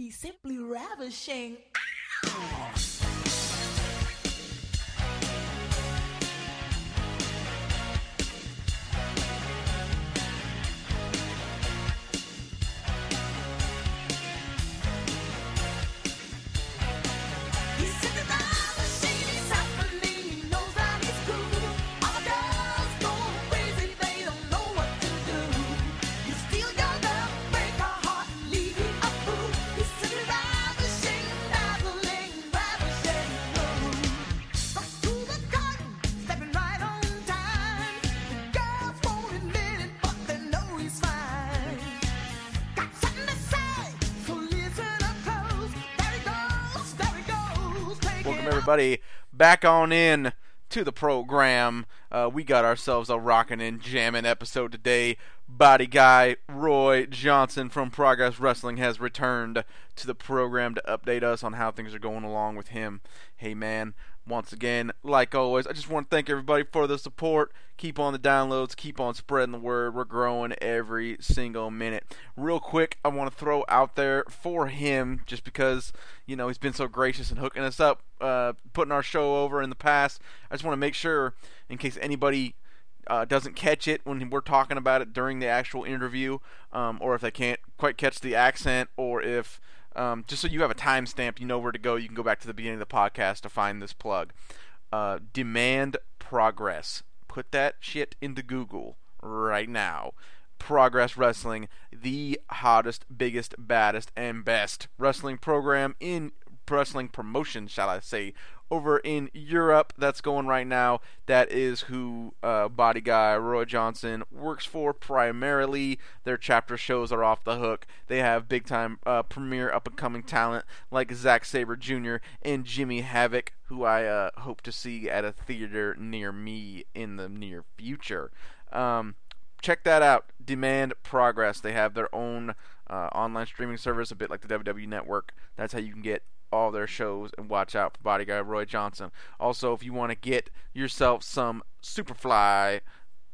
He's simply ravishing. Back on in to the program. Uh, we got ourselves a rockin' and jammin' episode today. Body guy Roy Johnson from Progress Wrestling has returned to the program to update us on how things are going along with him. Hey man, once again, like always, I just want to thank everybody for the support. Keep on the downloads, keep on spreading the word. We're growing every single minute. Real quick, I want to throw out there for him, just because you know he's been so gracious and hooking us up, uh, putting our show over in the past. I just want to make sure, in case anybody uh, doesn't catch it when we're talking about it during the actual interview, um, or if they can't quite catch the accent, or if um, just so you have a timestamp, you know where to go. You can go back to the beginning of the podcast to find this plug. Uh, demand progress. Put that shit into Google right now. Progress Wrestling, the hottest, biggest, baddest, and best wrestling program in wrestling promotion, shall I say, over in Europe. That's going right now. That is who uh, Body Guy Roy Johnson works for primarily. Their chapter shows are off the hook. They have big time uh, premier up and coming talent like Zack Sabre Jr. and Jimmy Havoc, who I uh, hope to see at a theater near me in the near future. Um, check that out. Demand Progress. They have their own uh, online streaming service, a bit like the WWE Network. That's how you can get all their shows and watch out for Body Guy Roy Johnson. Also, if you want to get yourself some Superfly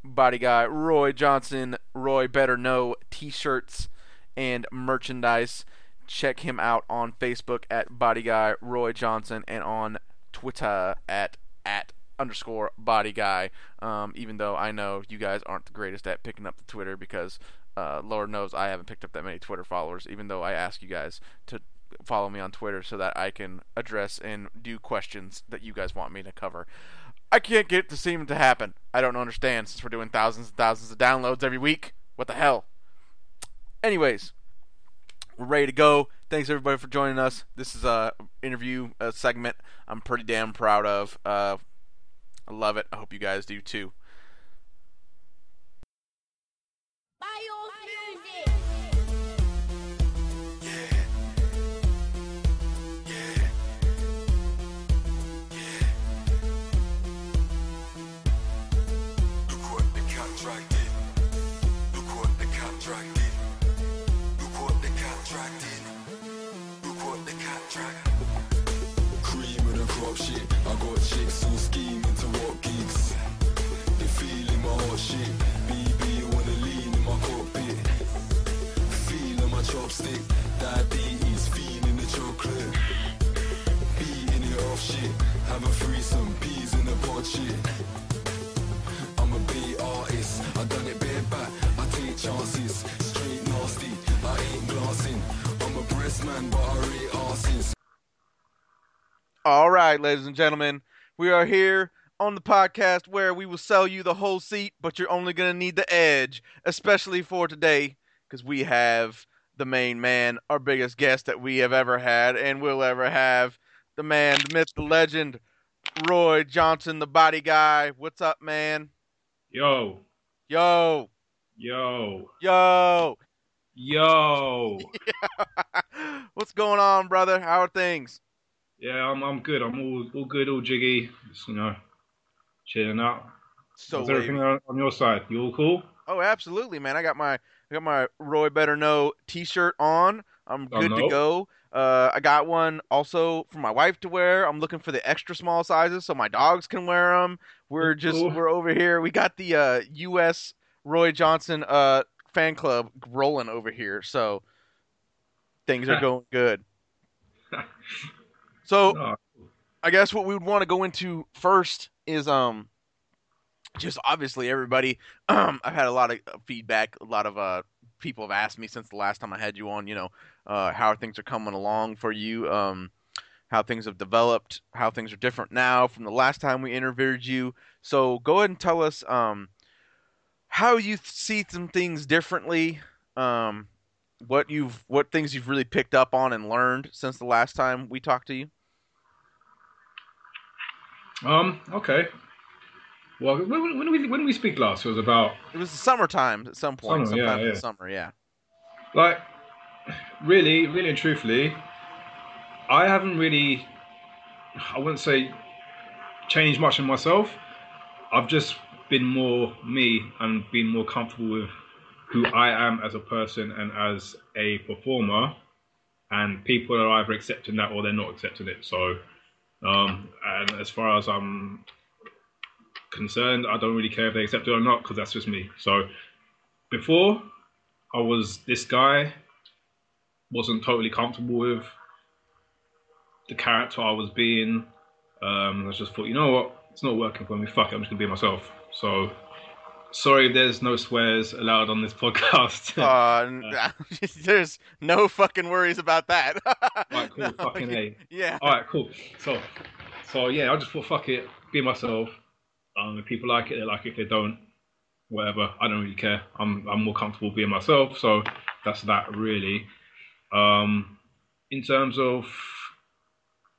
Body Guy Roy Johnson, Roy Better Know t-shirts and merchandise, check him out on Facebook at Body Guy Roy Johnson and on Twitter at at underscore body guy. Um, even though I know you guys aren't the greatest at picking up the Twitter because uh, Lord knows I haven't picked up that many Twitter followers. Even though I ask you guys to follow me on Twitter so that I can address and do questions that you guys want me to cover. I can't get it to seem to happen. I don't understand since we're doing thousands and thousands of downloads every week. What the hell? Anyways, we're ready to go. Thanks everybody for joining us. This is a interview a segment I'm pretty damn proud of. Uh, I love it. I hope you guys do too. I'm a beat artist. I done it. I take chances. Straight nasty. I ain't glancing. I'm a breast man, but I arses. All right, ladies and gentlemen, we are here on the podcast where we will sell you the whole seat, but you're only going to need the edge, especially for today, because we have the main man, our biggest guest that we have ever had and will ever have, the man, the myth, the legend, Roy Johnson, the body guy. What's up, man? Yo, Yo, yo, yo. yo. What's going on, brother? How are things? yeah, I'm I'm good. I'm all all good, all jiggy. Just you know, chilling out. So everything on, on your side? You all cool? Oh, absolutely, man. I got my I got my Roy Better Know T-shirt on. I'm good to go. Uh, I got one also for my wife to wear. I'm looking for the extra small sizes so my dogs can wear them. We're just Cool. we're over here. We got the uh, U.S. Roy Johnson uh, fan club rolling over here. So things are going good. So I guess what we would want to go into first is um just obviously everybody um I've had a lot of feedback, a lot of uh people have asked me since the last time I had you on, you know, uh how things are coming along for you, um how things have developed, how things are different now from the last time we interviewed you. So go ahead and tell us um how you see some things differently, um what you've what things you've really picked up on and learned since the last time we talked to you. Um. Okay. Well, when, when, we when we speak last, it was about It was the summertime at some point, Summer, yeah, sometime in yeah. the summer, yeah. like really, really and truthfully, I haven't really, I wouldn't say changed much in myself. I've just been more me and been more comfortable with who I am as a person and as a performer, and people are either accepting that or they're not accepting it. So, um, and as far as I'm concerned, I don't really care if they accept it or not because that's just me. So, before I was this guy, wasn't totally comfortable with the character I was being. Um, I just thought, you know what, it's not working for me. Fuck it, I'm just gonna be myself. So, sorry, there's no swears allowed on this podcast. Uh, n- there's no fucking worries about that. Right, cool, fucking A. Yeah. All right, cool. So, so yeah, I just thought, fuck it, be myself. Um, if people like it, they like it. If they don't, whatever. I don't really care. I'm I'm more comfortable being myself. So that's that really. Um, in terms of,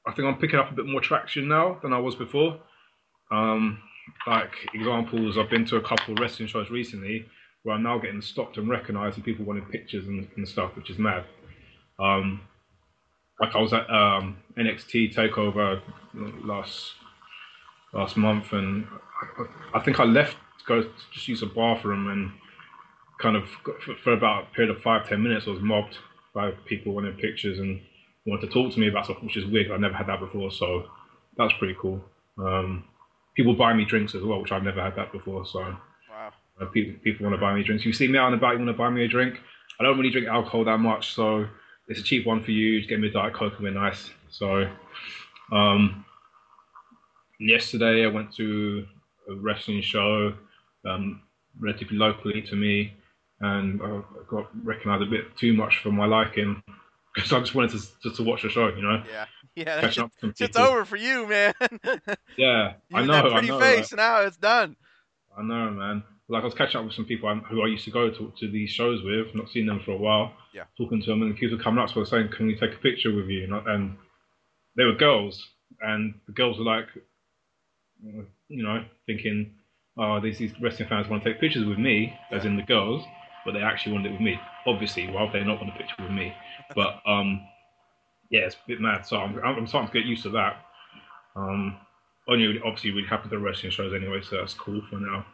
I think I'm picking up a bit more traction now than I was before. Um, like examples, I've been to a couple of wrestling shows recently where I'm now getting stopped and recognised, and people wanting pictures and, and stuff, which is mad. Um, like I was at um, NXT Takeover last last month, and I, I think I left to go to just use a bathroom, and kind of for, for about a period of five ten minutes, I was mobbed by people wanting pictures and wanted to talk to me about stuff, which is weird. I've never had that before, so that's pretty cool. Um, people buy me drinks as well, which I've never had that before, so. Wow. Uh, people people want to buy me drinks. You see me out and about, you want to buy me a drink. I don't really drink alcohol that much, so it's a cheap one for you. Just get me a diet coke and we're nice. So, um, yesterday I went to a wrestling show, um, relatively locally to me, and I got recognised a bit too much for my liking. So I just wanted to just to watch the show, you know, Yeah. Yeah. That catch shit, up with some shit's people. over for you, man. Yeah, I Use know, that I pretty know. face, now it's done. I know, man. Like I was catching up with some people who I used to go to, to these shows with, not seen them for a while. Yeah. Talking to them, and the kids were coming up to us saying, "Can we take a picture with you?" And, I- and they were girls, and the girls were like, you know, thinking, "Oh, these these wrestling fans want to take pictures with me, as in the girls, but they actually wanted it with me. Obviously, why would they not want a picture with me? But um, yeah, it's a bit mad. So I'm, I'm starting to get used to that. Um, only obviously happy to the wrestling shows anyway, so that's cool for now.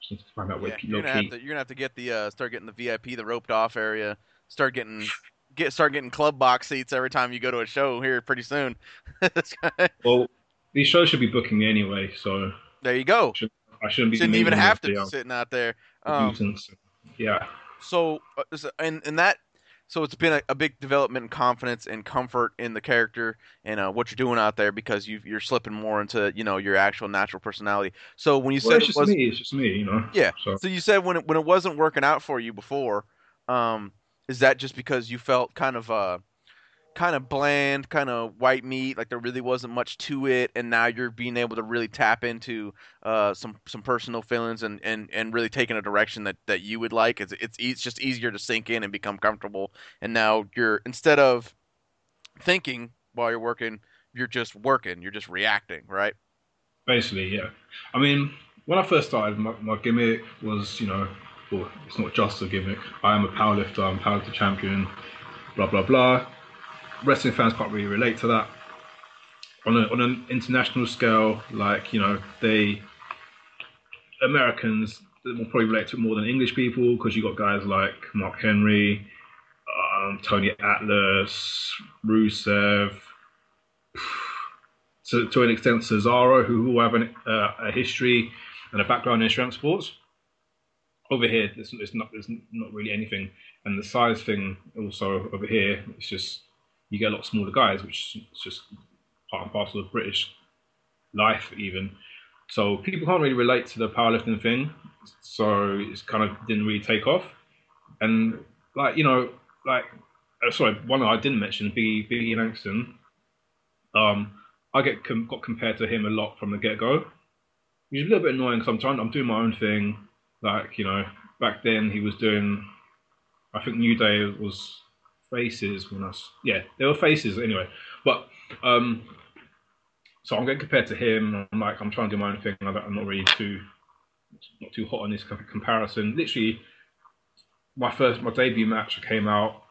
Just need to find out where Yeah, you're gonna have to you're gonna have to get the uh, start getting the VIP, the roped off area. Start getting get start getting club box seats every time you go to a show here pretty soon. Well, these shows should be booking me anyway, so there you go. I shouldn't be. Shouldn't even have to be the, sitting out there. Um. Yeah, so uh, and and that so it's been a, a big development in confidence and comfort in the character and uh, what you're doing out there because you you're slipping more into you know your actual natural personality. So when you well, said it's it just me. It's just me, you know. Yeah. So So you said when it when it wasn't working out for you before, um, is that just because you felt kind of uh, kind of bland, kind of white meat, like there really wasn't much to it, and now you're being able to really tap into uh, some some personal feelings and, and, and really taking a direction that, that you would like. It's it's it's just easier to sink in and become comfortable, and now you're instead of thinking while you're working, you're just working, you're just reacting, right? basically, yeah. I mean, when I first started, my, my gimmick was, you know, well, it's not just a gimmick. I am a powerlifter. I'm a powerlifter champion. Blah blah blah. Wrestling fans can't really relate to that. On, a, on an international scale, like you know, they Americans will probably relate to it more than English people because you've got guys like Mark Henry, um, Tony Atlas, Rusev, to, to an extent Cesaro, who, have an, uh, a history and a background in strength sports. over here, it's, it's not there's not really anything, and the size thing also over here, it's just you get a lot smaller guys, which is just part and parcel of British life even. So people can't really relate to the powerlifting thing, so it's kind of didn't really take off. And like you know, like uh, sorry, one I didn't mention, Biggie Biggie Langston. Um, I get com- got compared to him a lot from the get go. He's a little bit annoying because I'm trying, I'm doing my own thing. Like you know, back then he was doing, I think New Day was faces when I yeah, they were faces anyway. But um, so I'm getting compared to him. I'm like, I'm trying to do my own thing. I'm not really too, not too hot on this comparison. Literally, my first, my debut match came out.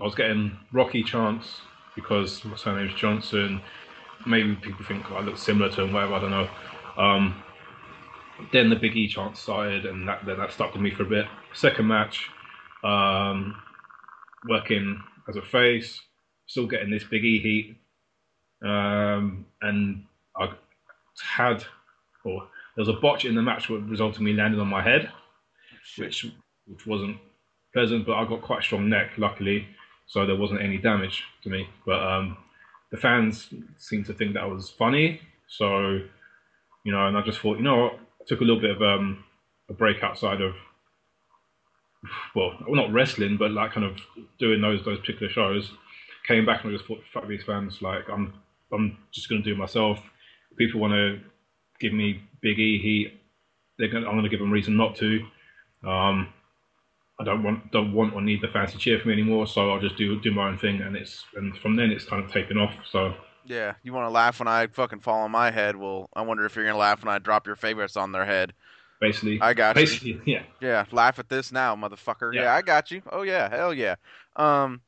I was getting Rocky chants because what's her name's Johnson. Maybe people think I look similar to him, whatever. I don't know. Um, then the Big E chant started, and that that stuck with me for a bit. Second match, um, working as a face, still getting this Big E heat, um, and I had, or there was a botch in the match which resulted in me landing on my head, which which wasn't pleasant, but I got quite a strong neck, luckily, so there wasn't any damage to me. But um, the fans seemed to think that was funny, so you know, and I just thought, you know what, I took a little bit of um, a break outside of, well, not wrestling, but like kind of doing those those particular shows. Came back and I just thought, fuck these fans, like I'm I'm just gonna do it myself. People want to give me Big E heat, they're gonna, I'm gonna give them reason not to. Um, I don't want don't want or need the fans to cheer for me anymore, so I'll just do do my own thing, and it's and from then it's kind of taken off. So Yeah, you want to laugh when I fucking fall on my head? Well, I wonder if you're gonna laugh when I drop your favorites on their head. Basically, I got you. basically, yeah. Yeah, laugh at this now, motherfucker. Yeah. Yeah. I got you. Oh yeah, hell yeah. Um,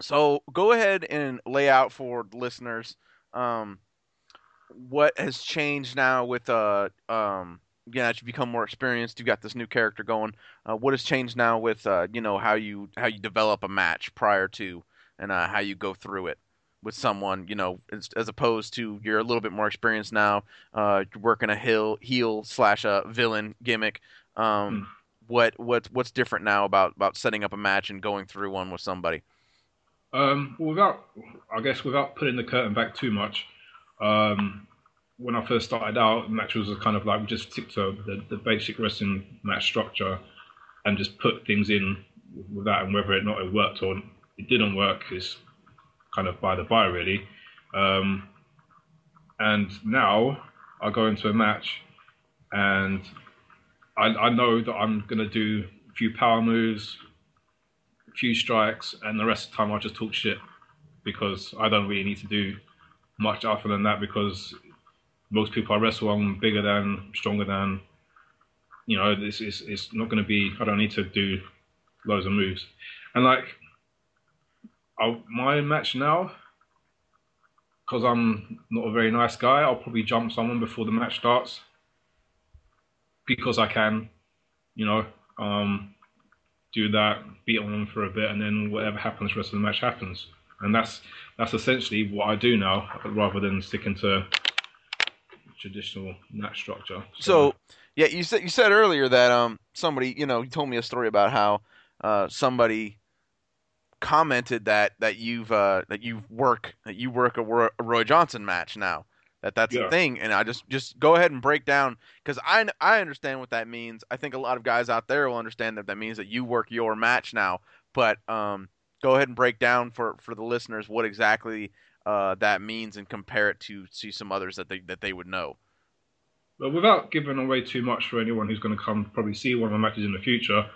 so go ahead and lay out for listeners, um, what has changed now with uh um again as you become more experienced, you got this new character going. Uh, what has changed now with uh you know how you how you develop a match prior to and uh, how you go through it with someone you know as, as opposed to you're a little bit more experienced now. Uh, you're working a heel heel slash a villain gimmick. Um, what what what's different now about about setting up a match and going through one with somebody? Um, well, without, I guess, without putting the curtain back too much, um, when I first started out, matches was kind of like we just stick to the, the basic wrestling match structure and just put things in with that, and whether or not it worked or it didn't work is kind of by the by, really. Um, and now I go into a match and I, I know that I'm going to do a few power moves, a few strikes, and the rest of the time I'll just talk shit because I don't really need to do much other than that because most people I wrestle I'm bigger than, stronger than. You know, this is it's not going to be. I don't need to do loads of moves, and like, I'll, my match now, because I'm not a very nice guy, I'll probably jump someone before the match starts because I can. You know, um, do that, beat on them for a bit, and then whatever happens, the rest of the match happens. And that's that's essentially what I do now, rather than sticking to traditional match structure. So yeah, you said you said earlier that um somebody you know you told me a story about how uh somebody commented that that you've uh that you work that you work a, Roy, a Roy Johnson match now that that's a thing and I just just go ahead and break down because I I understand what that means. I think a lot of guys out there will understand that that means that you work your match now but um go ahead and break down for for the listeners what exactly uh that means and compare it to see some others that they that they would know. But without giving away too much for anyone who's going to come probably see one of my matches in the future,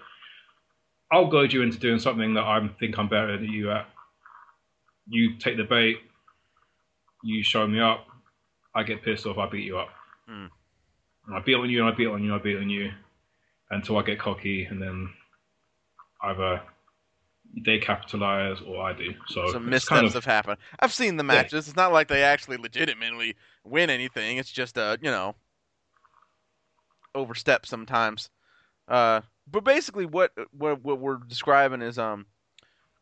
I'll goad you into doing something that I think I'm better than you at. You take the bait, you show me up, I get pissed off, I beat you up. Hmm. And I beat on you, and I beat on you, and I beat on you, until I get cocky, and then either they capitalize or I do. So some missteps kind of have happened. I've seen the matches. It's not like they actually legitimately win anything. It's just a you know overstep sometimes. Uh, but basically, what what what we're describing is um,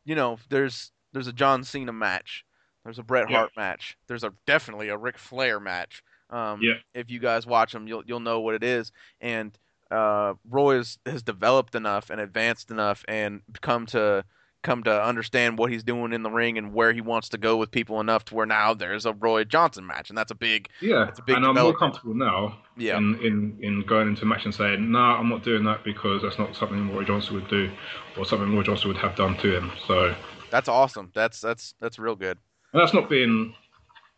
you know, there's there's a John Cena match, there's a Bret Yeah. Hart match, there's a definitely a Ric Flair match. Um, Yeah. If you guys watch them, you'll you'll know what it is. And uh, Roy has, has developed enough and advanced enough and come to come to understand what he's doing in the ring and where he wants to go with people enough to where now there's a Roy Johnson match, and that's a big Yeah, It's a big and I'm more comfortable now Yeah. in, in, in going into a match and saying, no, I'm not doing that because that's not something Roy Johnson would do or something Roy Johnson would have done to him. So, that's awesome. That's that's that's real good. and that's not being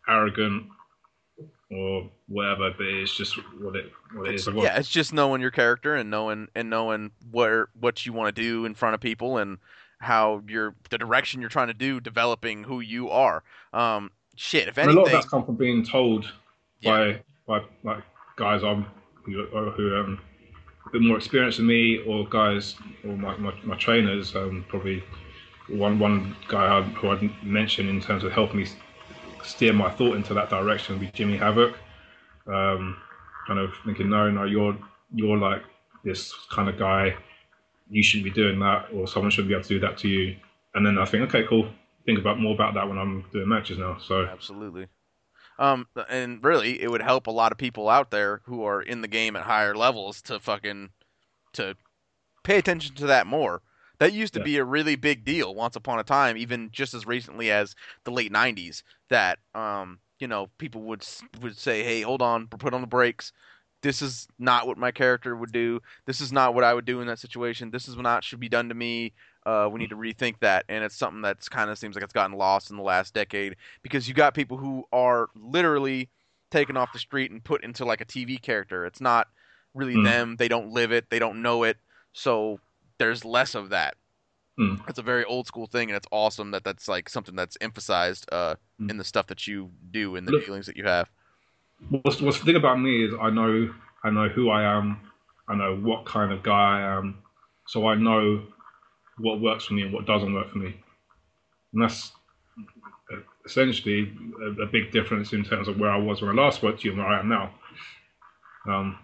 arrogant or whatever, but it's just what it, what it is. It's- yeah, it's just knowing your character and knowing and knowing where what you want to do in front of people and how you're the direction you're trying to do, developing who you are. Um, shit, if And a lot of that's come from being told Yeah. by by like guys I'm who, who um a bit more experienced than me, or guys or my, my, my trainers. Um, probably one one guy who I'd mention in terms of helping me steer my thought into that direction would be Jimmy Havoc. Um, kind of thinking, no, no, you're you're like this kind of guy. You shouldn't be doing that, or someone shouldn't be able to do that to you. And then I think, okay, cool. Think about more about that when I'm doing matches now. So. Absolutely. Um, and really, it would help a lot of people out there who are in the game at higher levels to fucking to pay attention to that more. That used to Yeah. be a really big deal once upon a time, even just as recently as the late '90s. That um, you know, people would would say, "Hey, hold on, put on the brakes. This is not what my character would do. This is not what I would do in that situation. This is not should be done to me. Uh, we need to rethink that." And it's something that's kind of seems like it's gotten lost in the last decade because you got people who are literally taken off the street and put into like a TV character. It's not really Hmm. them. They don't live it. They don't know it. So there's less of that. Hmm. It's a very old school thing, and it's awesome that that's like something that's emphasized uh, Hmm. in the stuff that you do and the Look- feelings that you have. What's, what's the thing about me is I know I know who I am. I know what kind of guy I am. So I know what works for me and what doesn't work for me. And that's essentially a, a big difference in terms of where I was when I last spoke to you and where I am now. Um,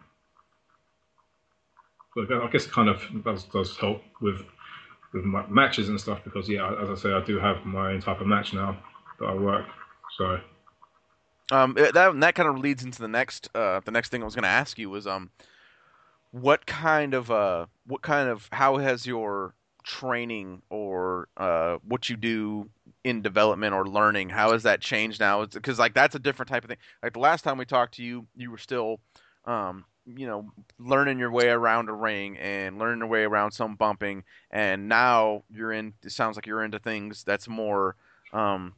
but I guess kind of does, does help with with matches and stuff because yeah, as I say, I do have my own type of match now that I work. So Um, that that kind of leads into the next uh, the next thing I was going to ask you was um, what kind of uh, what kind of how has your training or uh, what you do in development or learning how has that changed now? Because like that's a different type of thing. Like the last time we talked to you, you were still um, you know learning your way around a ring and learning your way around some bumping, and now you're in. It sounds like you're into things that's more um,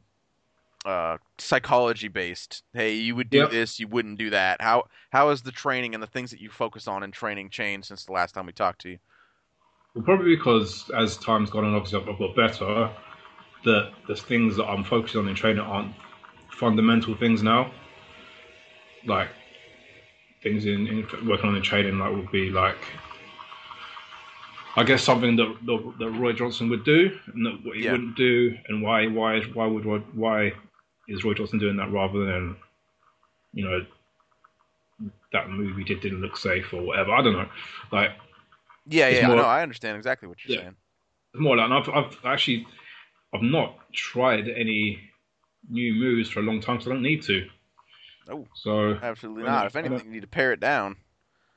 uh, psychology based. Hey, you would do Yep. this, you wouldn't do that. How how has the training and the things that you focus on in training changed since the last time we talked to you? Well, probably because as time's gone on, obviously I've got better. That the things that I'm focusing on in training aren't fundamental things now. Like things in, in working on in training, like would be like, I guess something that that, that Roy Johnson would do, and that what he Yeah. wouldn't do, and why why why would why is Roy Johnson doing that rather than, you know, that move he did didn't look safe or whatever. I don't know, like. Yeah, yeah, more- no, I understand exactly what you're Yeah. saying. It's more like I've, I've actually I've not tried any new moves for a long time so I don't need to. Oh. So Absolutely don't- If anything, you need to pare it down.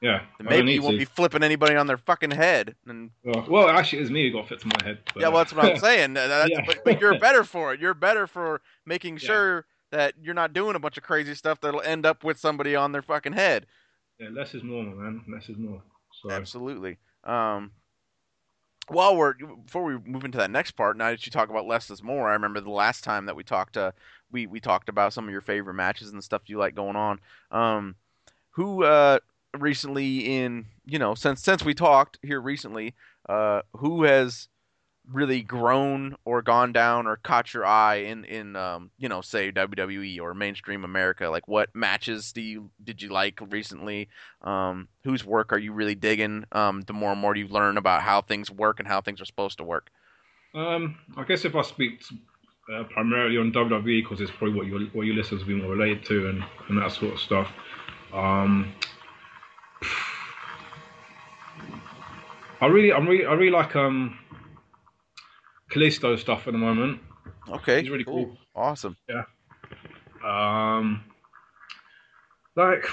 Yeah, maybe you won't to. be flipping anybody on their fucking head. And Well, well, actually, it's me who got flipped on my head. but, yeah, well, that's what I'm saying. That's- Yeah. but, but you're better for it. You're better for making Yeah. sure that you're not doing a bunch of crazy stuff that'll end up with somebody on their fucking head. yeah, less is more, man. Less is more. So Absolutely. Um, while we're before we move into that next part, now that you talk about less is more, I remember the last time that we talked. Uh, we we talked about some of your favorite matches and the stuff you like going on. Um, who uh, recently in you know since since we talked here recently, uh, who has really grown or gone down or caught your eye in in um, you know say WWE or mainstream America? Like what matches do you did you like recently? Um, whose work are you really digging? Um, the more and more you learn about how things work and how things are supposed to work. Um, I guess if I speak uh, primarily on WWE because it's probably what your what your listeners will be more related to and, and that sort of stuff. Um, I really, I'm really, I really like um, Kalisto stuff at the moment. Okay, He's really cool. awesome. Um, like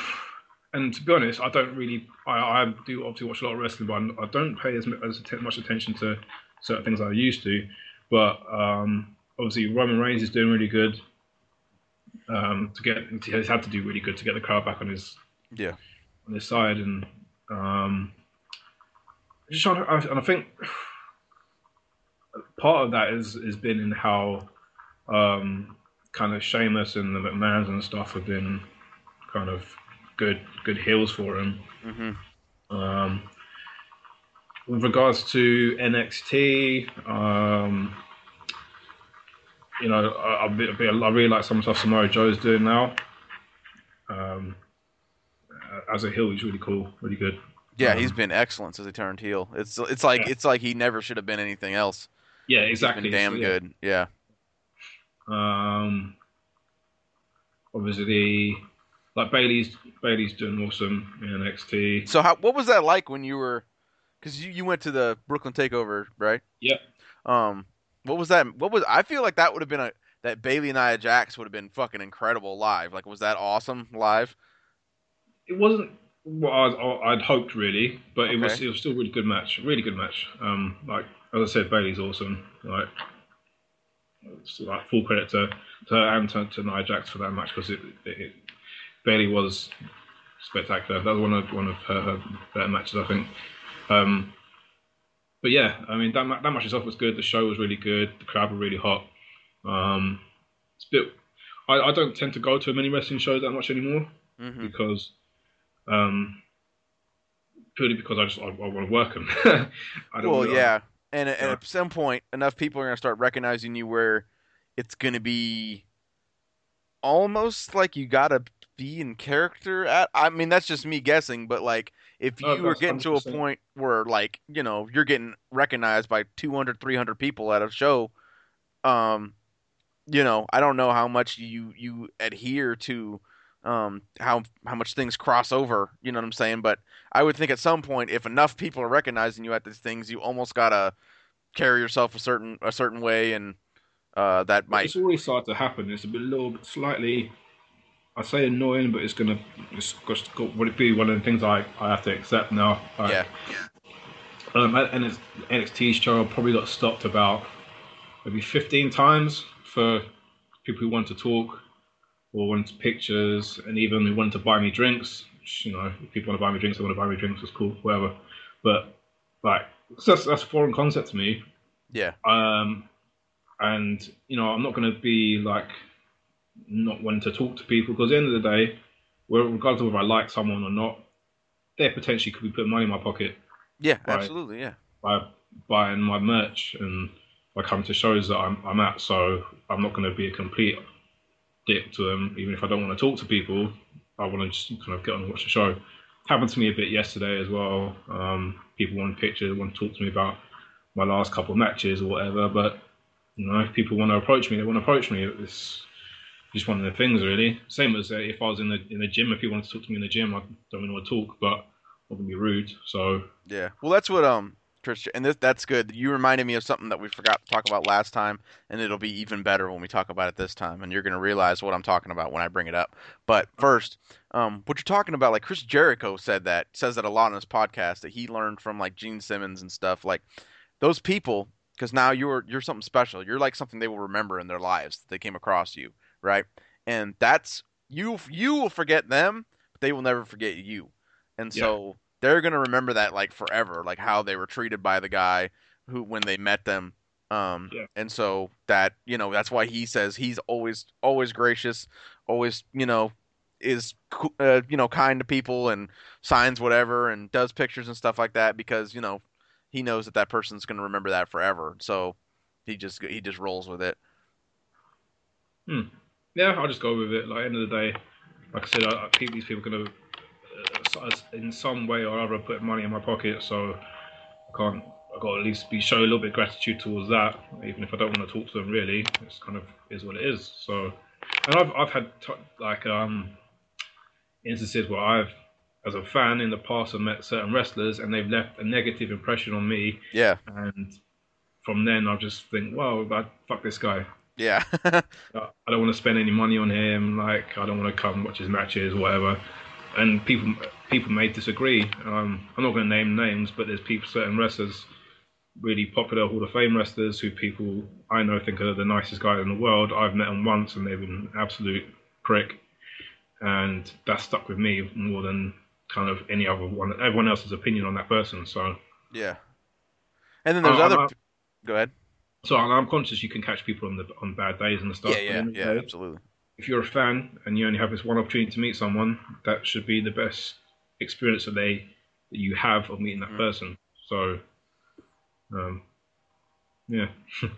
and to be honest, I don't really. I, I do obviously watch a lot of wrestling, but I'm- don't pay as, as much attention to certain things I used to. But um, obviously, Roman Reigns is doing really good. Um, to get, he's had to do really good to get the crowd back on his Yeah. on his side, and um, just trying to, and I think part of that is has been in how um, kind of Sheamus and the McMahons and stuff have been kind of good good heels for him. hmm Um, with regards to NXT, um, you know, I, I, I really like some stuff Samoa Joe's doing now. Um, as a heel, he's really cool, really good. Yeah, he's been excellent since he turned heel. It's it's like Yeah. it's like he never should have been anything else. Yeah, He's exactly. damn So, yeah. good. Yeah. Um, obviously, like Bayley's Bayley's doing awesome in NXT. So how what was that like when you were cuz you, you went to the Brooklyn Takeover, right? Yep. Um what was that what was I feel like that would have been a that Bayley and Nia Jax would have been fucking incredible live. Like was that awesome live? It wasn't what I'd, I'd hoped really, but it was it was still a really good match, really good match. Um, like as I said, Bayley's awesome. Like, like full credit to, to her and to, to Nia Jax for that match because it, it, it Bayley was spectacular. That was one of one of her, her better matches, I think. Um, but yeah, I mean that that match itself was good. The show was really good. The crowd were really hot. Um, it's a bit. I, I don't tend to go to many wrestling shows that much anymore Mhm. because um purely because I just I, I want to work them. I don't Well, really- yeah. And, and Yeah. at some point enough people are going to start recognizing you where it's going to be almost like you got to be in character at I mean that's just me guessing, but like if you Oh, were that's getting to a point where like, you know, you're getting recognized by 200 300 people at a show um you know, I don't know how much you you adhere to um how how much things cross over, you know what I'm saying? But I would think at some point if enough people are recognizing you at these things, you almost got to carry yourself a certain a certain way and uh that might It's already started to happen. It's a bit, little bit slightly, I say annoying, but it's gonna, it's got, would it be one of the things I, I have to accept now? Like, yeah. Um, and it's NXT's show probably got stopped about maybe 15 times for people who want to talk or want pictures, and even who wanted to buy me drinks. which, You know, if people want to buy me drinks, they want to buy me drinks. It's cool, whatever. But like, that's that's a foreign concept to me. Yeah. Um, and you know, I'm not going to be like not wanting to talk to people because at the end of the day, regardless of whether I like someone or not, they potentially could be putting money in my pocket Yeah, Right. absolutely, yeah. by buying my merch and by coming to shows that I'm, I'm at. So I'm not going to be a complete dick to them, even if I don't want to talk to people. I want to just kind of get on and watch the show. Happened to me a bit yesterday as well. Um, people want pictures, want to talk to me about my last couple of matches or whatever. But you know, if people want to approach me, they want to approach me. It's just one of the things, really. Same as uh, if I was in the in the gym. If people want to talk to me in the gym, I don't really want to talk, but I'm gonna be rude. So Yeah. Well, that's what um Christian and this that's good. You reminded me of something that we forgot to talk about last time and it'll be even better when we talk about it this time and you're going to realize what I'm talking about when I bring it up. But first, um what you're talking about like Chris Jericho said that says that a lot on his podcast that he learned from like Gene Simmons and stuff like those people cuz now you're you're something special. You're like something they will remember in their lives that they came across you, right? And that's you you will forget them, but they will never forget you. And Yeah. so they're gonna remember that like forever, like how they were treated by the guy who when they met them. Um, Yeah. and so that you know that's why he says he's always always gracious, always you know is uh, you know kind to people and signs whatever and does pictures and stuff like that because you know he knows that that person's gonna remember that forever. So he just he just rolls with it. yeah, I'll just go with it. Like end of the day, like I said, I, I keep these people gonna in some way or other put money in my pocket, so I can't. I got to at least be show a little bit of gratitude towards that, even if I don't want to talk to them. Really, it's kind of is what it is. So, and I've I've had t- like um instances where I've as a fan in the past have met certain wrestlers and they've left a negative impression on me, Yeah, and from then I just think, well, I, fuck this guy. yeah, I don't want to spend any money on him. Like, I don't want to come watch his matches, whatever. and people people may disagree. Um, I'm not going to name names, but there's people, certain wrestlers, really popular Hall of Fame wrestlers, who people I know think are the nicest guys in the world. I've met them once, and they've been an absolute prick, and that stuck with me more than kind of any other one, everyone else's opinion on that person. So, Yeah. And then there's Uh, other. uh, Go ahead. so I'm conscious you can catch people on the on bad days and stuff. Yeah, yeah, at the end of the yeah, absolutely. if you're a fan and you only have this one opportunity to meet someone, that should be the best experience that they that you have of meeting that Mhm. person. So, um, yeah,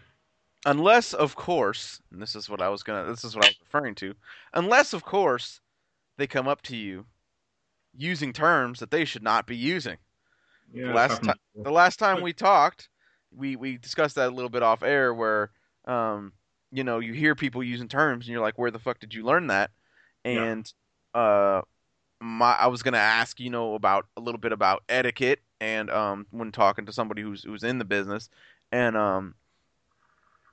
Unless, of course, and this is what I was gonna. This is what I was referring to. Unless, of course, they come up to you using terms that they should not be using. yeah. The last happened ti- the last time we talked, we we discussed that a little bit off air, where um, you know, you hear people using terms, and you're like, where the fuck did you learn that? Yeah. And uh, my I was gonna ask, you know, about a little bit about etiquette, and um, when talking to somebody who's who's in the business, and um,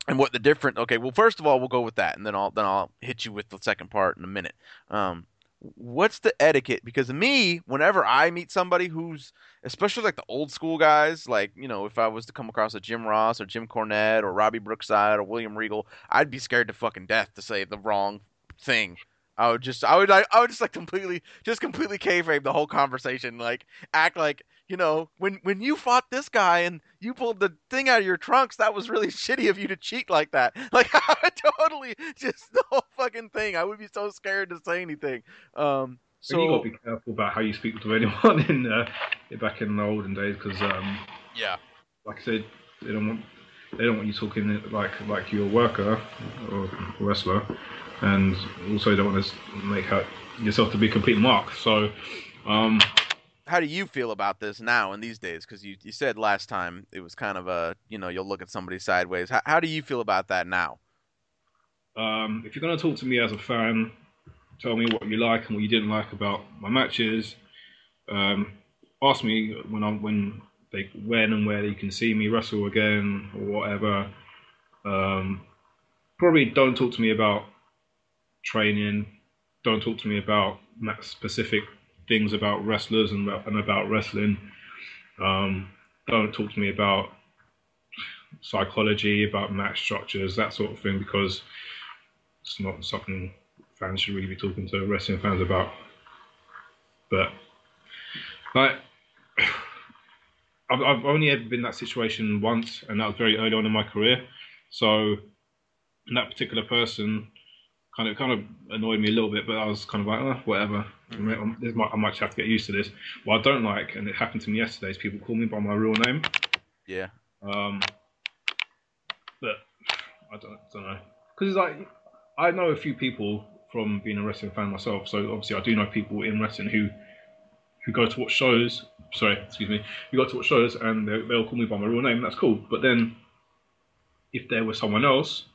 and what the different. Okay, well, first of all, we'll go with that, and then I'll then I'll hit you with the second part in a minute. Um, what's the etiquette? Because me, whenever I meet somebody who's especially like the old school guys, like you know, if I was to come across a Jim Ross or Jim Cornette or Robbie Brookside or William Regal, I'd be scared to fucking death to say the wrong thing. I would just, I would, I, I would just like completely, just completely kayfabe the whole conversation, like act like you know, when when you fought this guy and you pulled the thing out of your trunks, that was really shitty of you to cheat like that. Like I would totally just the whole fucking thing. I would be so scared to say anything. Um, So you got to be careful about how you speak to anyone in uh, back in the olden days because, um, yeah, like I said, they don't want they don't want you talking like like you're a worker or a wrestler, and also you don't want to make out yourself to be a complete mark. So, um, how do you feel about this now in these days? Because you, you said last time it was kind of a you know you'll look at somebody sideways. How, how do you feel about that now? um, if you're going to talk to me as a fan, tell me what you like and what you didn't like about my matches. Um, ask me when I'm when they when and where you can see me wrestle again or whatever. Um, probably don't talk to me about training. Don't talk to me about specific things about wrestlers and, and about wrestling. Um, don't talk to me about psychology, about match structures, that sort of thing, because it's not something fans should really be talking to wrestling fans about. But like, I've, I've only ever been in that situation once, and that was very early on in my career. So, that particular person kind of kind of annoyed me a little bit, but I was kind of like, oh, whatever. I might, I'm- might, I might have to get used to this. What I don't like, and it happened to me yesterday, is people call me by my real name. Yeah, Um, but I don't, don't know because it's like I know a few people from being a wrestling fan myself. So obviously I do know people in wrestling who who go to watch shows. Sorry, excuse me. Who go to watch shows and they, they'll call me by my real name. That's cool. But then if there was someone else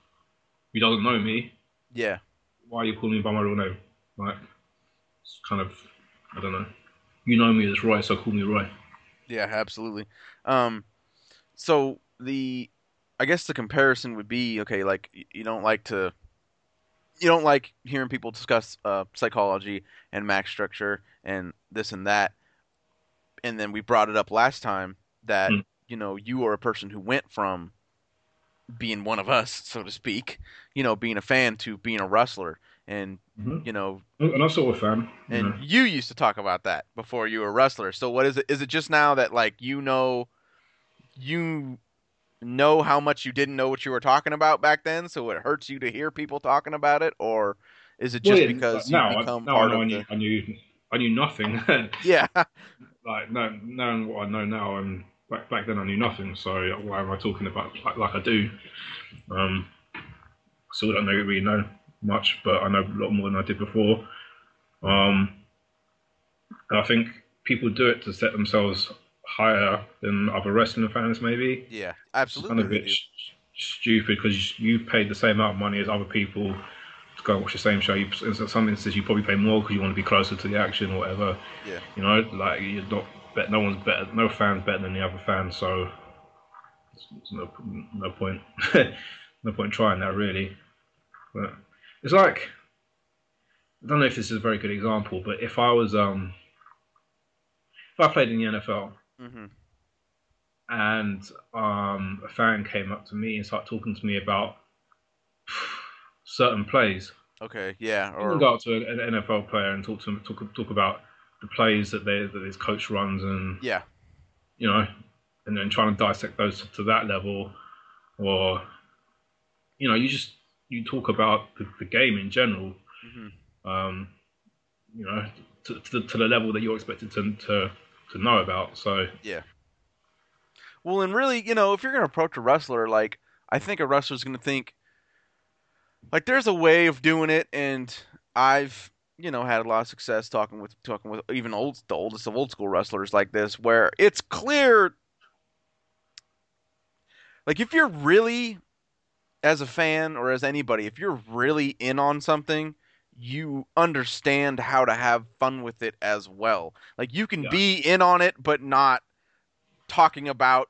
who doesn't know me, yeah. Why are you calling me by my real name? Like it's kind of I don't know. You know me as Roy, so call me Roy. Yeah, absolutely. Um, so the, I guess the comparison would be okay. Like you don't like to, you don't like hearing people discuss uh, psychology and match structure and this and that. And then we brought it up last time that Hmm. you know you are a person who went from being one of us, so to speak, you know, being a fan to being a wrestler, and Mhm. you know And I'm sort a fan. and know. you used to talk about that before you were a wrestler. So what is it? Is it just now that like you know, you know how much you didn't know what you were talking about back then, so it hurts you to hear people talking about it, or is it just Well, because but you now, I- become now part I I the? knew, I knew I knew nothing. Yeah, like no, knowing what I know now, and back back then I knew nothing. So why am I talking about like, like I do? Um, still don't know, really know much, but I know a lot more than I did before. Um, I think people do it to set themselves higher than other wrestling fans, maybe. yeah, It's absolutely. kind of a bit stupid because you paid the same amount of money as other people to go and watch the same show. You, in some instances, you probably pay more because you want to be closer to the action or whatever. Yeah. You know, like you're not bet. No one's better. No fan's better than the other fan. So there's no no point. no point trying that really. But it's like I don't know if this is a very good example, but if I was um, if I played in the NFL hmm and um, a fan came up to me and started talking to me about certain plays, Okay, yeah, you can or go up to an an NFL player and talk to him, talk talk about the plays that they that his coach runs and yeah, you know, and then trying to dissect those to that level, or you know, you just you talk about the, the game in general, hmm um, you know, to, to, the, to the level that you're expected to to to know about. So yeah. Well, and really, you know, if you're going to approach a wrestler, like, I think a wrestler's going to think, like, there's a way of doing it, and I've, you know, had a lot of success talking with talking with even old the oldest of old school wrestlers like this, where it's clear, like, if you're really, as a fan or as anybody, if you're really in on something. You understand how to have fun with it as well. Like you can Yeah. be in on it, but not talking about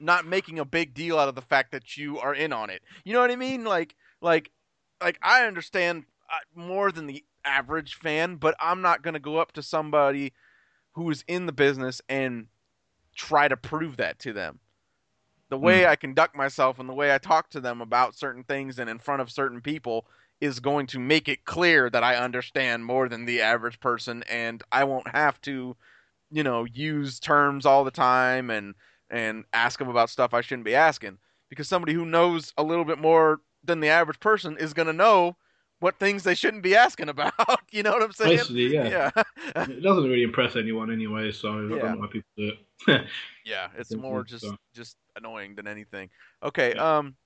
not making a big deal out of the fact that you are in on it. You know what I mean? Like like like I understand uh, more than the average fan, but I'm not going to go up to somebody who is in the business and try to prove that to them. The way hmm. I conduct myself and the way I talk to them about certain things and in front of certain people is going to make it clear that I understand more than the average person and I won't have to you know use terms all the time and and ask them about stuff I shouldn't be asking because somebody who knows a little bit more than the average person is going to know what things they shouldn't be asking about. you know what I'm saying? basically, yeah. yeah. it doesn't really impress anyone anyway. So I Yeah. don't know why people do it. Yeah, it's more just so. just annoying than anything. Okay, Yeah. um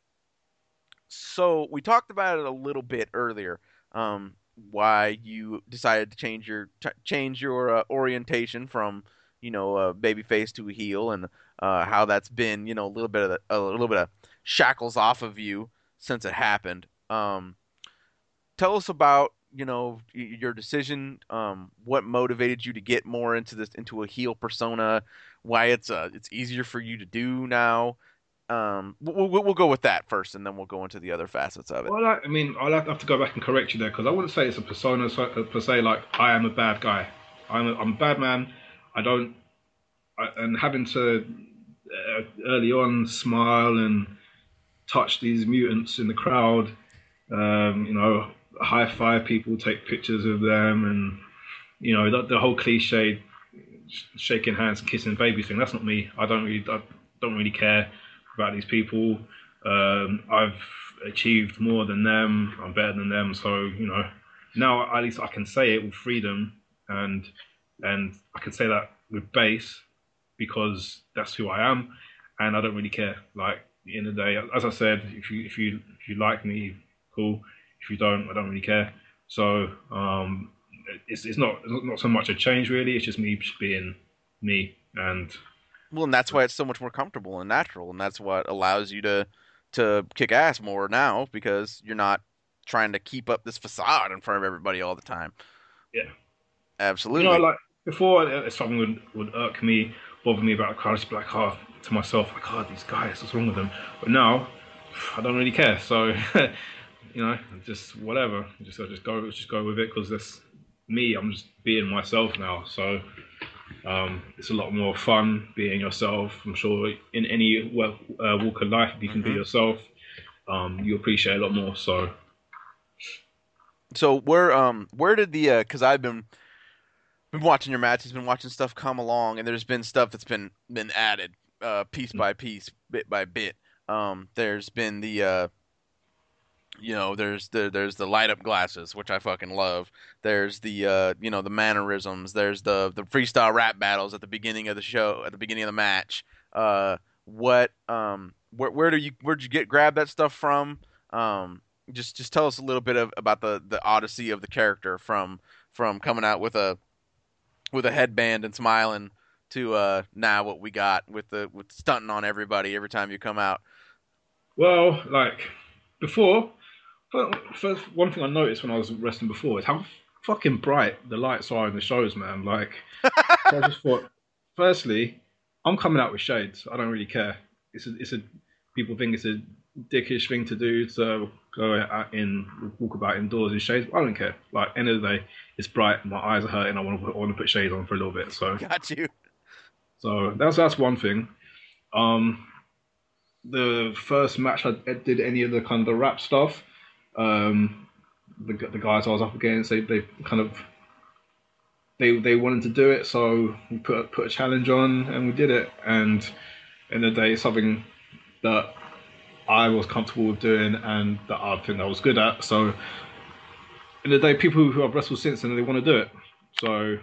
so we talked about it a little bit earlier. Um why you decided to change your ch- change your uh, orientation from, you know, a baby face to a heel and uh how that's been, you know, a little bit of the, a little bit of shackles off of you since it happened. Um tell us about you know your decision um what motivated you to get more into this into a heel persona why it's uh it's easier for you to do now um we'll, we'll, go with that first and then we'll go into the other facets of it Well, I, I mean, I'll have have to go back and correct you there because I wouldn't say it's a persona uh, per se. Like I am a bad guy. I'm a, I'm a bad man. I don't. I, and having to uh, early on smile and touch these mutants in the crowd, um, you know, high five people, take pictures of them, and you know the, the whole cliche shaking hands and kissing babies thing. That's not me. I don't really, I don't really care about these people. Um, I've achieved more than them. I'm better than them. So you know, now at least I can say it with freedom, and and I can say that with base because that's who I am, and I don't really care. Like at the the day, as I said, if you if you if you like me, cool. If you don't, I don't really care. So um, it's it's not it's not so much a change really. It's just me just being me, and well and that's why it's so much more comfortable and natural and that's what allows you to to kick ass more now because you're not trying to keep up this facade in front of everybody all the time Yeah. absolutely You know, like before, uh, something would, would irk me, bother me about a car. I'd just be like, oh, to myself, like, oh, these guys, what's wrong with them? But now, I don't really care. So, you know, just whatever. Just I just go, just go with it because that's me. I'm just being myself now. So, um, it's a lot more fun being yourself. I'm sure in any wa- uh, walk of life, if you can be Mhm. yourself, um, you appreciate a lot more. So, So where um where did the uh cuz I've been been watching your matches, been watching stuff come along and there's been stuff that's been been added uh piece by piece, bit by bit. Um there's been the uh you know, there's the there's the light up glasses, which I fucking love. There's the uh you know, the mannerisms, there's the the freestyle rap battles at the beginning of the show, at the beginning of the match. Uh what um where where do you where'd you get grab that stuff from? Um just just tell us a little bit of about the the odyssey of the character from from coming out with a with a headband and smiling to uh now what we got with the with stunting on everybody every time you come out. Well, like before, fir- first one thing I noticed when I was wrestling before is how fucking bright the lights are in the shows, man. Like, so I just thought, firstly, I'm coming out with shades. I don't really care. It's a, it's a people think it's a dickish thing to do to go out in walk about indoors in shades. I don't care. Like end of the day, it's bright. My eyes are hurting. I want to put, I want to put shades on for a little bit. So Got you. so that's that's one thing. Um, the first match I did any of the kind of the rap stuff. Um, the the guys I was up against, they, they kind of they they wanted to do it, so we put put a challenge on and we did it. And in the day, it's something that I was comfortable with doing and that I think I was good at. So in the day, people who have wrestled since and they want to do it. So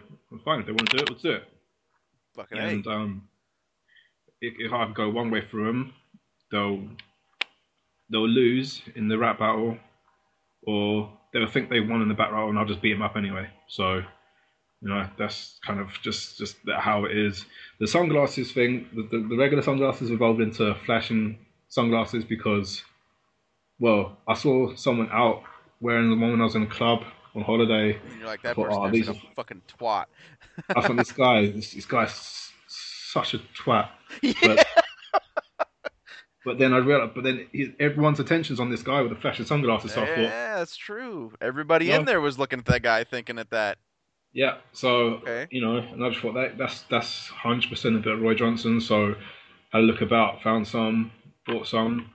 fine, if they want to do it, let's do it. Fucking And um, if, if I go one way through them, they'll they'll lose in the rap battle, or they'll think they won in the battle, and I'll just beat them up anyway. So, you know, that's kind of just just how it is. The sunglasses thing, the, the, the regular sunglasses evolved into flashing sunglasses because, well, I saw someone out wearing them when I was in a club on holiday. And you're like that Well, person oh, is these like are- a fucking twat. I thought this guy, this, this guy's such a twat. yeah. But, but then I realized, but then he, everyone's attention's on this guy with the flashing sunglasses. So I thought, Yeah, that's true. Everybody No. in there was looking at that guy thinking at that. yeah. So Okay. you know, and I just thought that that's that's hundred percent a bit of Roy Johnson. So I look about, found some, bought some,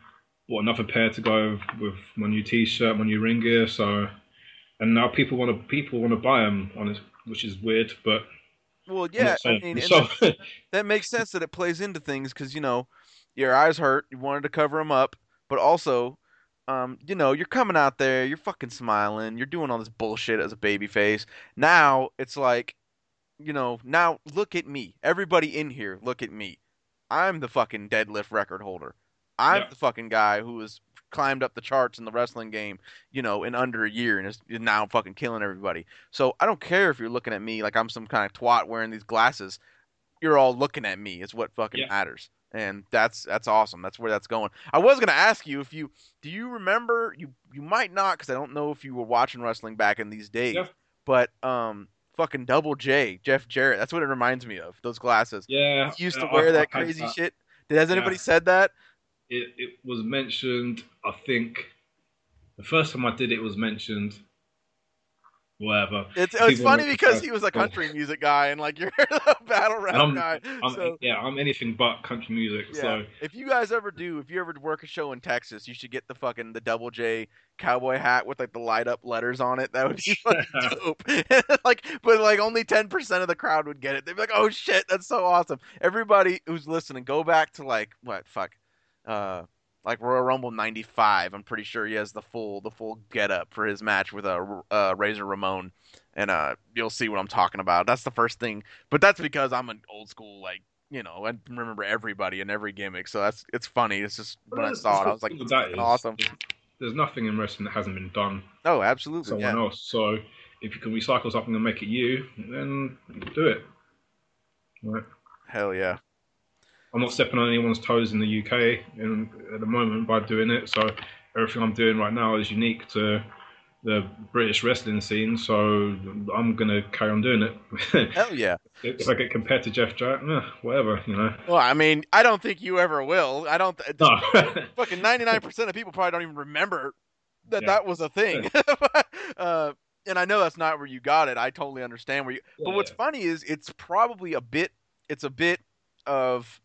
bought another pair to go with my new T-shirt, my new ring gear. So, and now people want to people want to buy them on it, which is weird, but Well, yeah, I mean, so that, that makes sense that it plays into things because you know your eyes hurt, you wanted to cover them up, but also, um, you know, you're coming out there, you're fucking smiling, you're doing all this bullshit as a baby face. Now it's like, you know, now look at me, everybody in here, look at me. I'm the fucking deadlift record holder. I'm Yeah. the fucking guy who has climbed up the charts in the wrestling game, you know, in under a year and is is now fucking killing everybody. So I don't care if you're looking at me like I'm some kind of twat wearing these glasses. You're all looking at me. Is what fucking Yeah. matters, and that's that's awesome. That's where that's going. I was gonna ask you if you do you remember you you might not because I don't know if you were watching wrestling back in these days, Yeah. but um fucking Double J Jeff Jarrett. That's what it reminds me of. Those glasses. yeah, He used to wear I- that I- crazy I- shit. Did has anybody Yeah. said that? it, it was mentioned. I think the first time I did it was mentioned. Whatever. It's it's funny because he was a country music guy and like you're a battle rap I'm- guy. I'm, so yeah, I'm anything but country music. Yeah. So If you guys ever do, if you ever work a show in Texas, you should get the fucking the double J cowboy hat with like the light up letters on it. That would be dope. like, but like only ten percent of the crowd would get it. They'd be like, "Oh shit, that's so awesome!" Everybody who's listening, go back to like what fuck, uh, like Royal Rumble '95. I'm pretty sure he has the full the full get up for his match with uh, uh, Razor Ramon, and uh, you'll see what I'm talking about. That's the first thing, but that's because I'm an old school like you know, I remember everybody and every gimmick, so that's it's funny. It's just when I saw it, I was like, "That's that is, awesome." There's nothing in wrestling that hasn't been done Oh, absolutely, someone yeah. else. So if you can recycle something and make it you, then do it. Right. Hell yeah. I'm not stepping on anyone's toes in the UK in, at the moment by doing it. So everything I'm doing right now is unique to the British wrestling scene. So I'm gonna carry on doing it. Hell yeah. if I get compared to Jeff Jarrett, eh, whatever, you know. Well, I mean, I don't think you ever will. I don't. Th- No. fucking 99% of people probably don't even remember that Yeah. that was a thing. uh, and I know that's not where you got it. I totally understand where you. But what's Yeah. funny is it's probably a bit. It's a bit of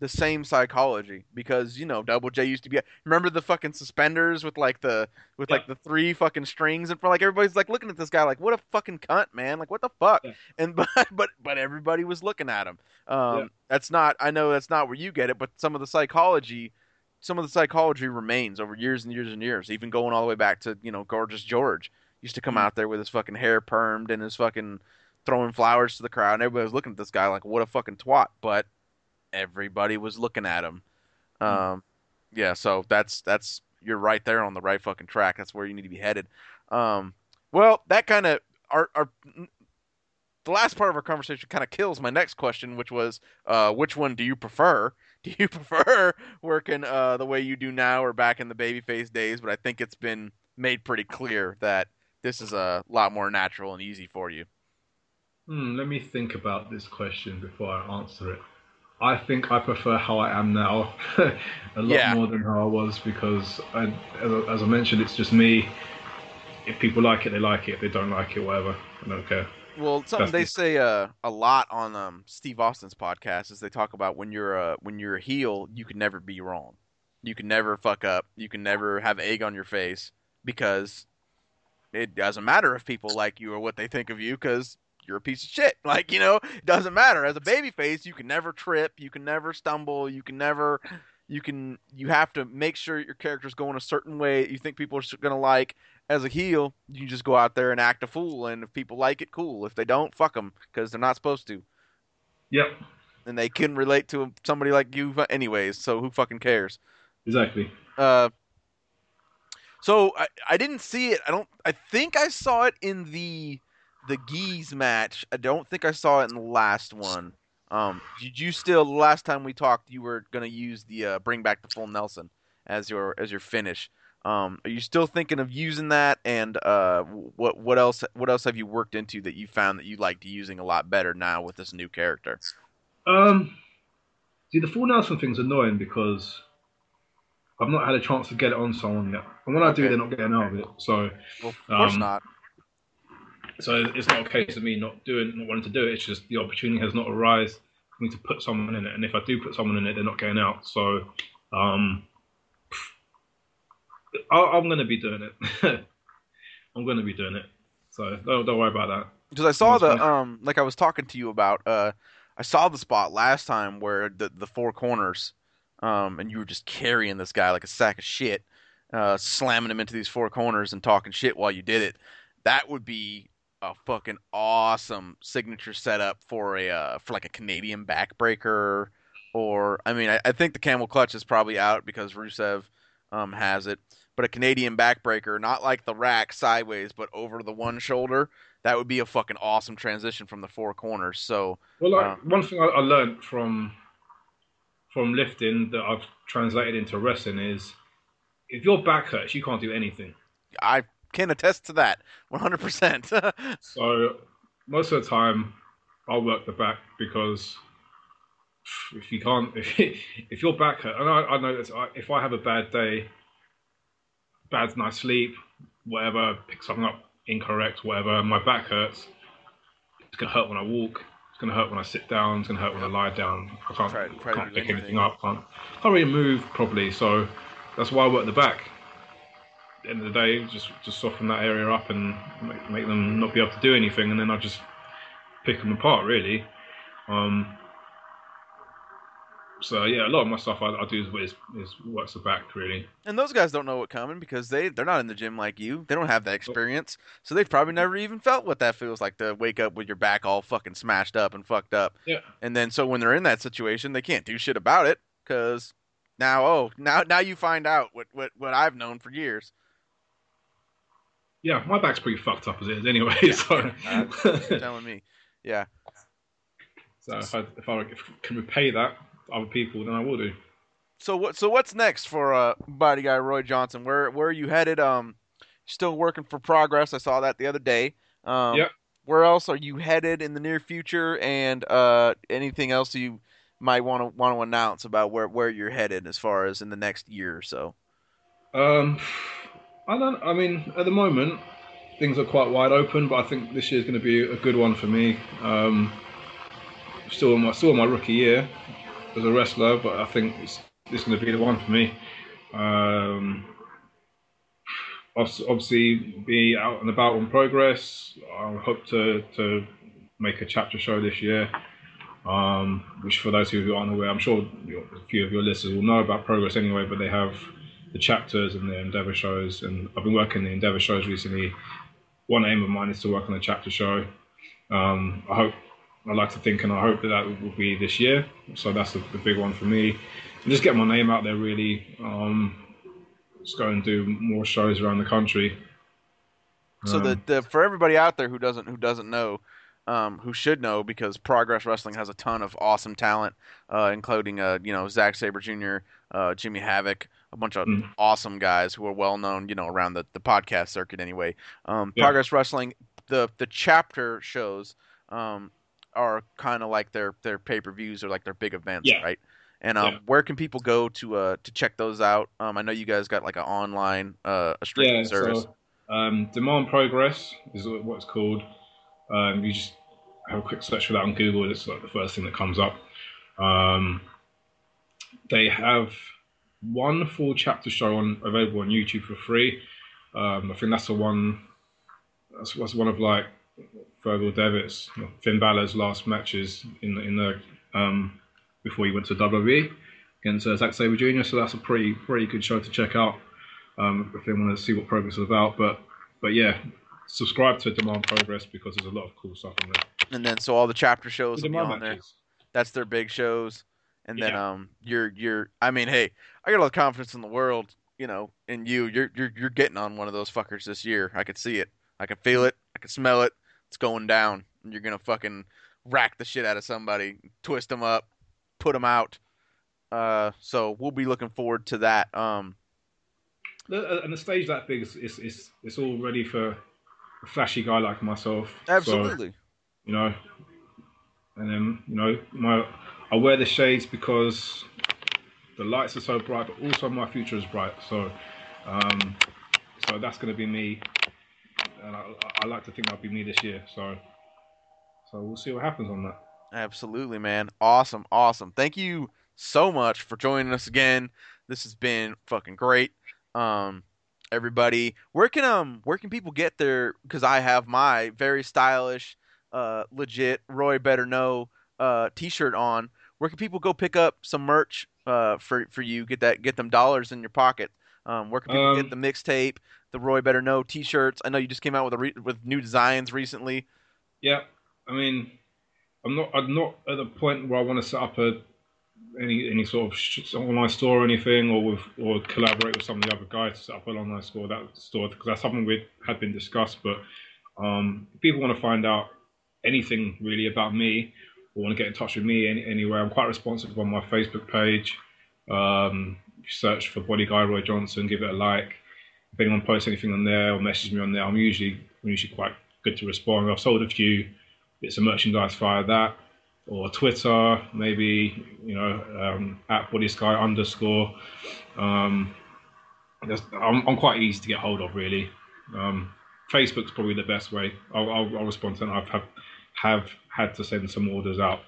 the same psychology because you know Double J used to be. Remember the fucking suspenders with like the with like the three fucking strings and for like everybody's like looking at this guy like what a fucking cunt man like what the fuck Yeah. and but but but everybody was looking at him. Um, Yeah. That's not. I know that's not where you get it, but some of the psychology some of the psychology remains over years and years and years, even going all the way back to you know Gorgeous George used to come Mm. out there with his fucking hair permed and his fucking throwing flowers to the crowd, and everybody was looking at this guy like what a fucking twat, but everybody was looking at him. Mm. Um, yeah, so that's that's you're right there on the right fucking track. That's where you need to be headed. Um, well, that kind of our our the last part of our conversation kind of kills my next question, which was, uh, which one do you prefer? Do you prefer working uh, the way you do now or back in the babyface days? But I think it's been made pretty clear that this is a lot more natural and easy for you. Hmm, let me think about this question before I answer it. I think I prefer how I am now a lot Yeah. more than how I was because, I, as, I- mentioned, it's just me. If people like it, they like it. If they don't like it, whatever. I don't care. Well, something they That's say uh, a lot on um, Steve Austin's podcast is they talk about when you're a when you're a heel, you can never be wrong. You can never fuck up. You can never have egg on your face because it doesn't matter if people like you or what they think of you because you're a piece of shit. Like you know, it doesn't matter. As a baby face, you can never trip. You can never stumble. You can never. You can. You have to make sure your character's going a certain way that you think people are gonna like as a heel, you just go out there and act a fool, and if people like it, cool. If they don't, fuck them, because they're not supposed to, Yep, and they can relate to somebody like you, anyways. So who fucking cares? exactly. Uh, so I, I didn't see it. I don't. I think I saw it in the the Geese match. I don't think I saw it in the last one. Um, did you still last time we talked? You were gonna use the uh, bring back the full Nelson as your as your finish. Um, are you still thinking of using that? And uh, what what else what else have you worked into that you found that you liked using a lot better now with this new character? Um, see, the full Nelson thing's annoying because I've not had a chance to get it on someone yet, and when I do, Okay. they're not getting out of it. So, Well, of course Um, not. So it's not a case of me not doing, not wanting to do it. It's just the opportunity has not arisen for me to put someone in it, and if I do put someone in it, they're not getting out. So, um, I, I'm going to be doing it. I'm going to be doing it. So don't, don't worry about that. because I saw the um like I was talking to you about uh I saw the spot last time where the the four corners um and you were just carrying this guy like a sack of shit uh slamming him into these four corners and talking shit while you did it that would be a fucking awesome signature setup for a uh, for like a Canadian backbreaker or I mean I, I think the camel clutch is probably out because Rusev um has it but a Canadian backbreaker not like the rack sideways but over the one shoulder that would be a fucking awesome transition from the four corners. So Well, like, Uh, one thing I, I learned from from lifting that I've translated into wrestling is if your back hurts, you can't do anything. I can attest to that 100%. So most of the time, I'll work the back because if you can't, if, if your back hurt, and I, I know this, I, if I have a bad day, bad night sleep, whatever, pick something up incorrect, whatever, my back hurts. It's gonna hurt when I walk. It's gonna hurt when I sit down. It's gonna hurt when I lie down. I can't, Try- try can't pick anything. anything up. Can't, can't really move properly. So that's why I work the back. End of the day, just just soften that area up and make, make them not be able to do anything, and then I just pick them apart really. Um, so yeah, a lot of my stuff I, I do is, is works the back really. and those guys don't know what coming because they they're not in the gym like you. They don't have that experience. So they've probably never even felt what that feels like to wake up with your back all fucking smashed up and fucked up. Yeah. And then so when they're in that situation, they can't do shit about it cuz now oh, now now you find out what what what I've known for years. Yeah, my back's pretty fucked up as it is anyway. so, You're telling me. Yeah. so if I if I can repay that to other people, then I will do. So what? So what's next for uh, body guy Roy Johnson? Where where are you headed? Um, still working for Progress. I saw that the other day. Um, Yep. Where else are you headed in the near future? And uh, anything else you might want to want to announce about where where you're headed as far as in the next year or so? Um, I don't. I mean, at the moment, things are quite wide open, but I think this year's going to be a good one for me. Um, still in my still in my rookie year as a wrestler, but I think it's, this is going to be the one for me. Um, obviously, be out and about on progress. I hope to to make a chapter show this year. Um, which, for those of you who aren't aware, I'm sure a few of your listeners will know about progress anyway. But they have the chapters and the Endeavour shows, and I've been working the Endeavour shows recently. One aim of mine is to work on a chapter show. Um, I hope, I like to think, and I hope that that will be this year. So that's the, the big one for me. And just get my name out there, really. Um, just go and do more shows around the country. So the, Um, the for everybody out there who doesn't who doesn't know, um, who should know because Progress Wrestling has a ton of awesome talent, uh, including uh, you know Zack Sabre Jr., uh, Jimmy Havoc, a bunch of Mm. awesome guys who are well known, you know, around the, the podcast circuit anyway. Um, Yeah. Progress Wrestling, the the chapter shows. Um, are kind of like their their pay per views or like their big events, Yeah. right? And um, Yeah. where can people go to uh to check those out? Um, I know you guys got like an online uh a streaming service. so um, Demand Progress is what it's called. Um, you just have a quick search for that on Google. It's like the first thing that comes up. Um, they have one full chapter show on available on YouTube for free. Um, I think that's the one. That's, that's one of like Fergal Devitt's, Finn Balor's last matches in the, in the um, before he went to WWE against uh, Zack Sabre Jr. So that's a pretty pretty good show to check out um, if they want to see what progress is about. But but yeah, subscribe to Demand Progress because there's a lot of cool stuff on there. And then so all the chapter shows The will be Demand on there. That's their big shows. And then Yeah. um you're you're I mean, hey, I got all the confidence in the world, you know, in you. You're you're you're getting on one of those fuckers this year. I could see it. I can feel it. I can smell it. It's going down. And you're gonna fucking rack the shit out of somebody, twist them up, put them out. Uh, so we'll be looking forward to that. Um, And the stage that big is is, is, is all ready for a flashy guy like myself. So, absolutely. you know, and then you know my I wear the shades because the lights are so bright, but also my future is bright. So, um, so that's going to be me, and I, I like to think that'll be me this year. So, so we'll see what happens on that. Absolutely, man. Awesome, awesome. Thank you so much for joining us again. This has been fucking great. Um, everybody, where can um where can people get their? Because I have my very stylish, uh, legit Roy Better Know uh T-shirt on. Where can people go pick up some merch uh for for you? Get that get them dollars in your pocket. Um, where can people Um, get the mixtape, the Roy Better Know T-shirts? I know you just came out with a re- with new designs recently. Yeah, I mean, I'm not I'm not at the point where I want to set up a any any sort of online store or anything, or with or collaborate with some of the other guys to set up an online store. That store because that's something we had been discussed. But um, if people want to find out anything really about me or want to get in touch with me any, anywhere, I'm quite responsive on my Facebook page. Um, search for Body Guy Roy Johnson, give it a like. If anyone posts anything on there or message me on there, I'm usually I'm usually quite good to respond. I've sold a few bits of merchandise via that or Twitter, maybe you know um, at Body Sky underscore. Um, I'm, I'm quite easy to get hold of, really. Um, Facebook's probably the best way. I'll, I'll, I'll respond to it. I've have, have had to send some orders out.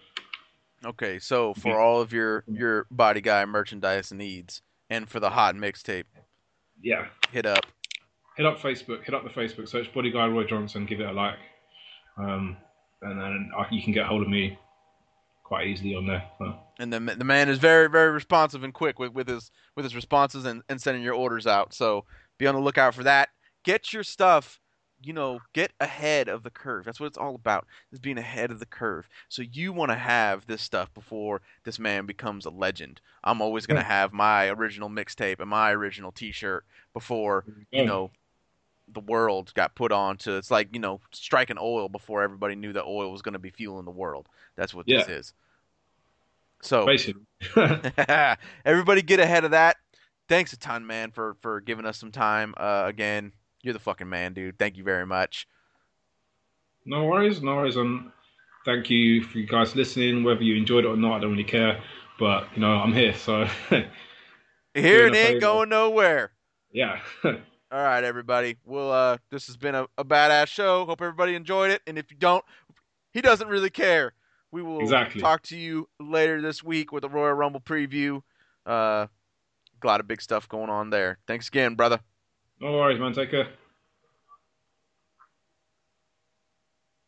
Okay, so for all of your your body guy merchandise needs, and for the hot mixtape, Yeah, hit up. hit up Facebook, hit up the Facebook, search Body Guy Roy Johnson, give it a like, um, and then I, you can get hold of me quite easily on there. So, And the the man is very very responsive and quick with, with his with his responses and, and sending your orders out. So be on the lookout for that. Get your stuff. You know, get ahead of the curve. That's what it's all about. Is being ahead of the curve. So you want to have this stuff before this man becomes a legend. I'm always gonna have my original mixtape and my original T-shirt before you know the world got put on to it's like you know striking oil before everybody knew that oil was going to be fueling the world that's what this is so everybody get ahead of that thanks a ton man for for giving us some time uh again you're the fucking man dude. Thank you very much. No worries, no worries. Um, thank you for you guys listening. Whether you enjoyed it or not, I don't really care. But you know, I'm here, so. Here it ain't going nowhere. Yeah. all right everybody. Well uh this has been a, a badass show. Hope everybody enjoyed it. And if you don't he doesn't really care. We will Exactly. talk to you later this week with a royal rumble preview. Uh a lot of big stuff going on there. Thanks again brother no worries, man. Take care.